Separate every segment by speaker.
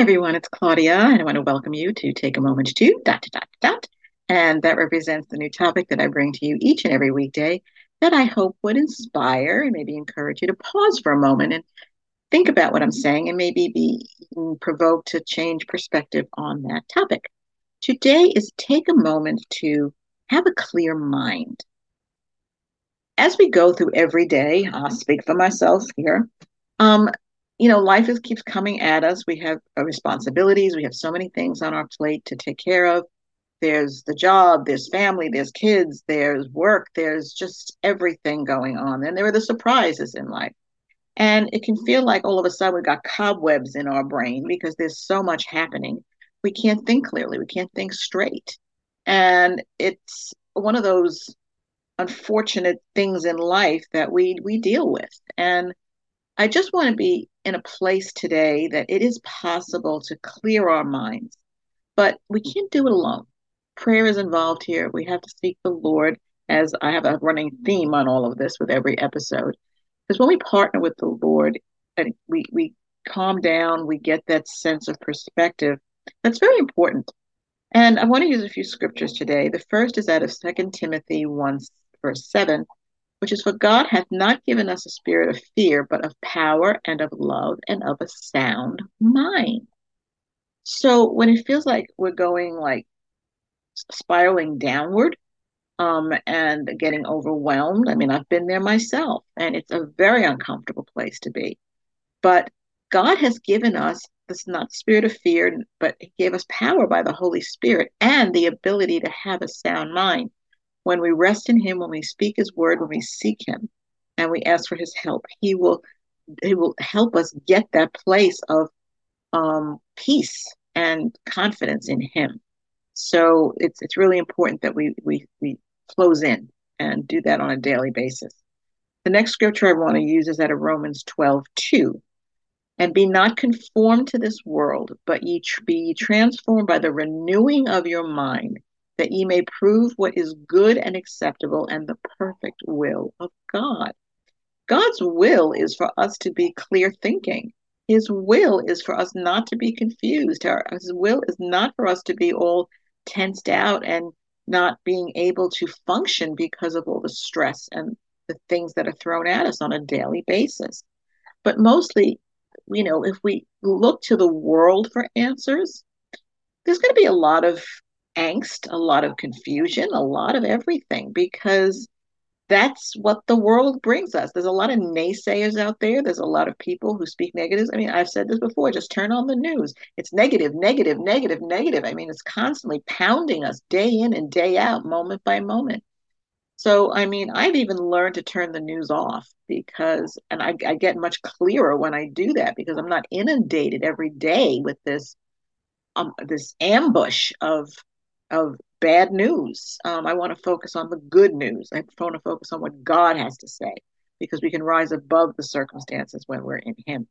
Speaker 1: everyone, it's Claudia, and I want to welcome you to Take a Moment to dot dot dot. And that represents the new topic that I bring to you each and every weekday that I hope would inspire and maybe encourage you to pause for a moment and think about what I'm saying and maybe be provoked to change perspective on that topic. Today is take a moment to have a clear mind. As we go through every day, I'll speak for myself here. Um, you know, life is, keeps coming at us. We have uh, responsibilities. We have so many things on our plate to take care of. There's the job, there's family, there's kids, there's work, there's just everything going on. And there are the surprises in life. And it can feel like all of a sudden we've got cobwebs in our brain because there's so much happening. We can't think clearly, we can't think straight. And it's one of those unfortunate things in life that we we deal with. And I just want to be in a place today that it is possible to clear our minds, but we can't do it alone. Prayer is involved here. We have to seek the Lord, as I have a running theme on all of this with every episode. Because when we partner with the Lord and we, we calm down, we get that sense of perspective. That's very important. And I want to use a few scriptures today. The first is out of Second Timothy 1, verse 7, which is, For God hath not given us a spirit of fear, but of power and of love and of a sound mind. So when it feels like we're going like spiraling downward um, and getting overwhelmed, I mean, I've been there myself, and it's a very uncomfortable place to be. But God has given us this not spirit of fear, but He gave us power by the Holy Spirit and the ability to have a sound mind when we rest in him when we speak his word when we seek him and we ask for his help he will he will help us get that place of um, peace and confidence in him. So it's it's really important that we we we close in and do that on a daily basis. The next scripture i want to use is out of romans 12 2 and be not conformed to this world but ye tr- be transformed by the renewing of your mind that ye may prove what is good and acceptable and the perfect will of God. God's will is for us to be clear thinking. His will is for us not to be confused. His will is not for us to be all tensed out and not being able to function because of all the stress and the things that are thrown at us on a daily basis. But mostly, you know, if we look to the world for answers, there's going to be a lot of angst, a lot of confusion, a lot of everything because that's what the world brings us. There's a lot of naysayers out there. There's a lot of people who speak negatives. I mean, I've said this before just turn on the news. It's negative, negative, negative, negative. I mean, it's constantly pounding us day in and day out, moment by moment. So, I mean, I've even learned to turn the news off because, and I, I get much clearer when I do that because I'm not inundated every day with this, um, this ambush of of bad news. Um, I want to focus on the good news. I want to focus on what God has to say because we can rise above the circumstances when we're in Him.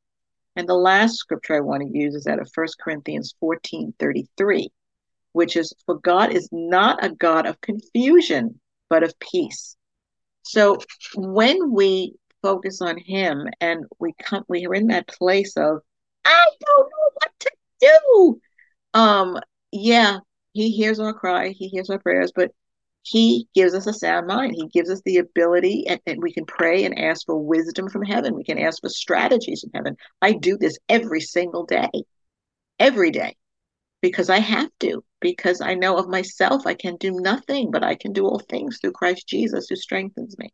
Speaker 1: And the last scripture I want to use is out of 1 Corinthians 14 33, which is, For God is not a God of confusion, but of peace. So when we focus on Him and we come, we are in that place of, I don't know what to do. Um, yeah, he hears our cry, He hears our prayers, but He gives us a sound mind. He gives us the ability, and, and we can pray and ask for wisdom from heaven. We can ask for strategies from heaven. I do this every single day, every day, because I have to, because I know of myself, I can do nothing, but I can do all things through Christ Jesus who strengthens me.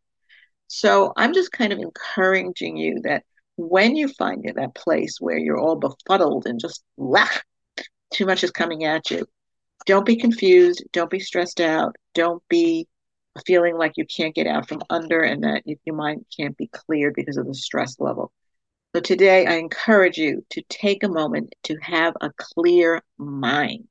Speaker 1: So I'm just kind of encouraging you that when you find in that place where you're all befuddled and just, lah, too much is coming at you, don't be confused. Don't be stressed out. Don't be feeling like you can't get out from under and that your mind can't be cleared because of the stress level. So today, I encourage you to take a moment to have a clear mind.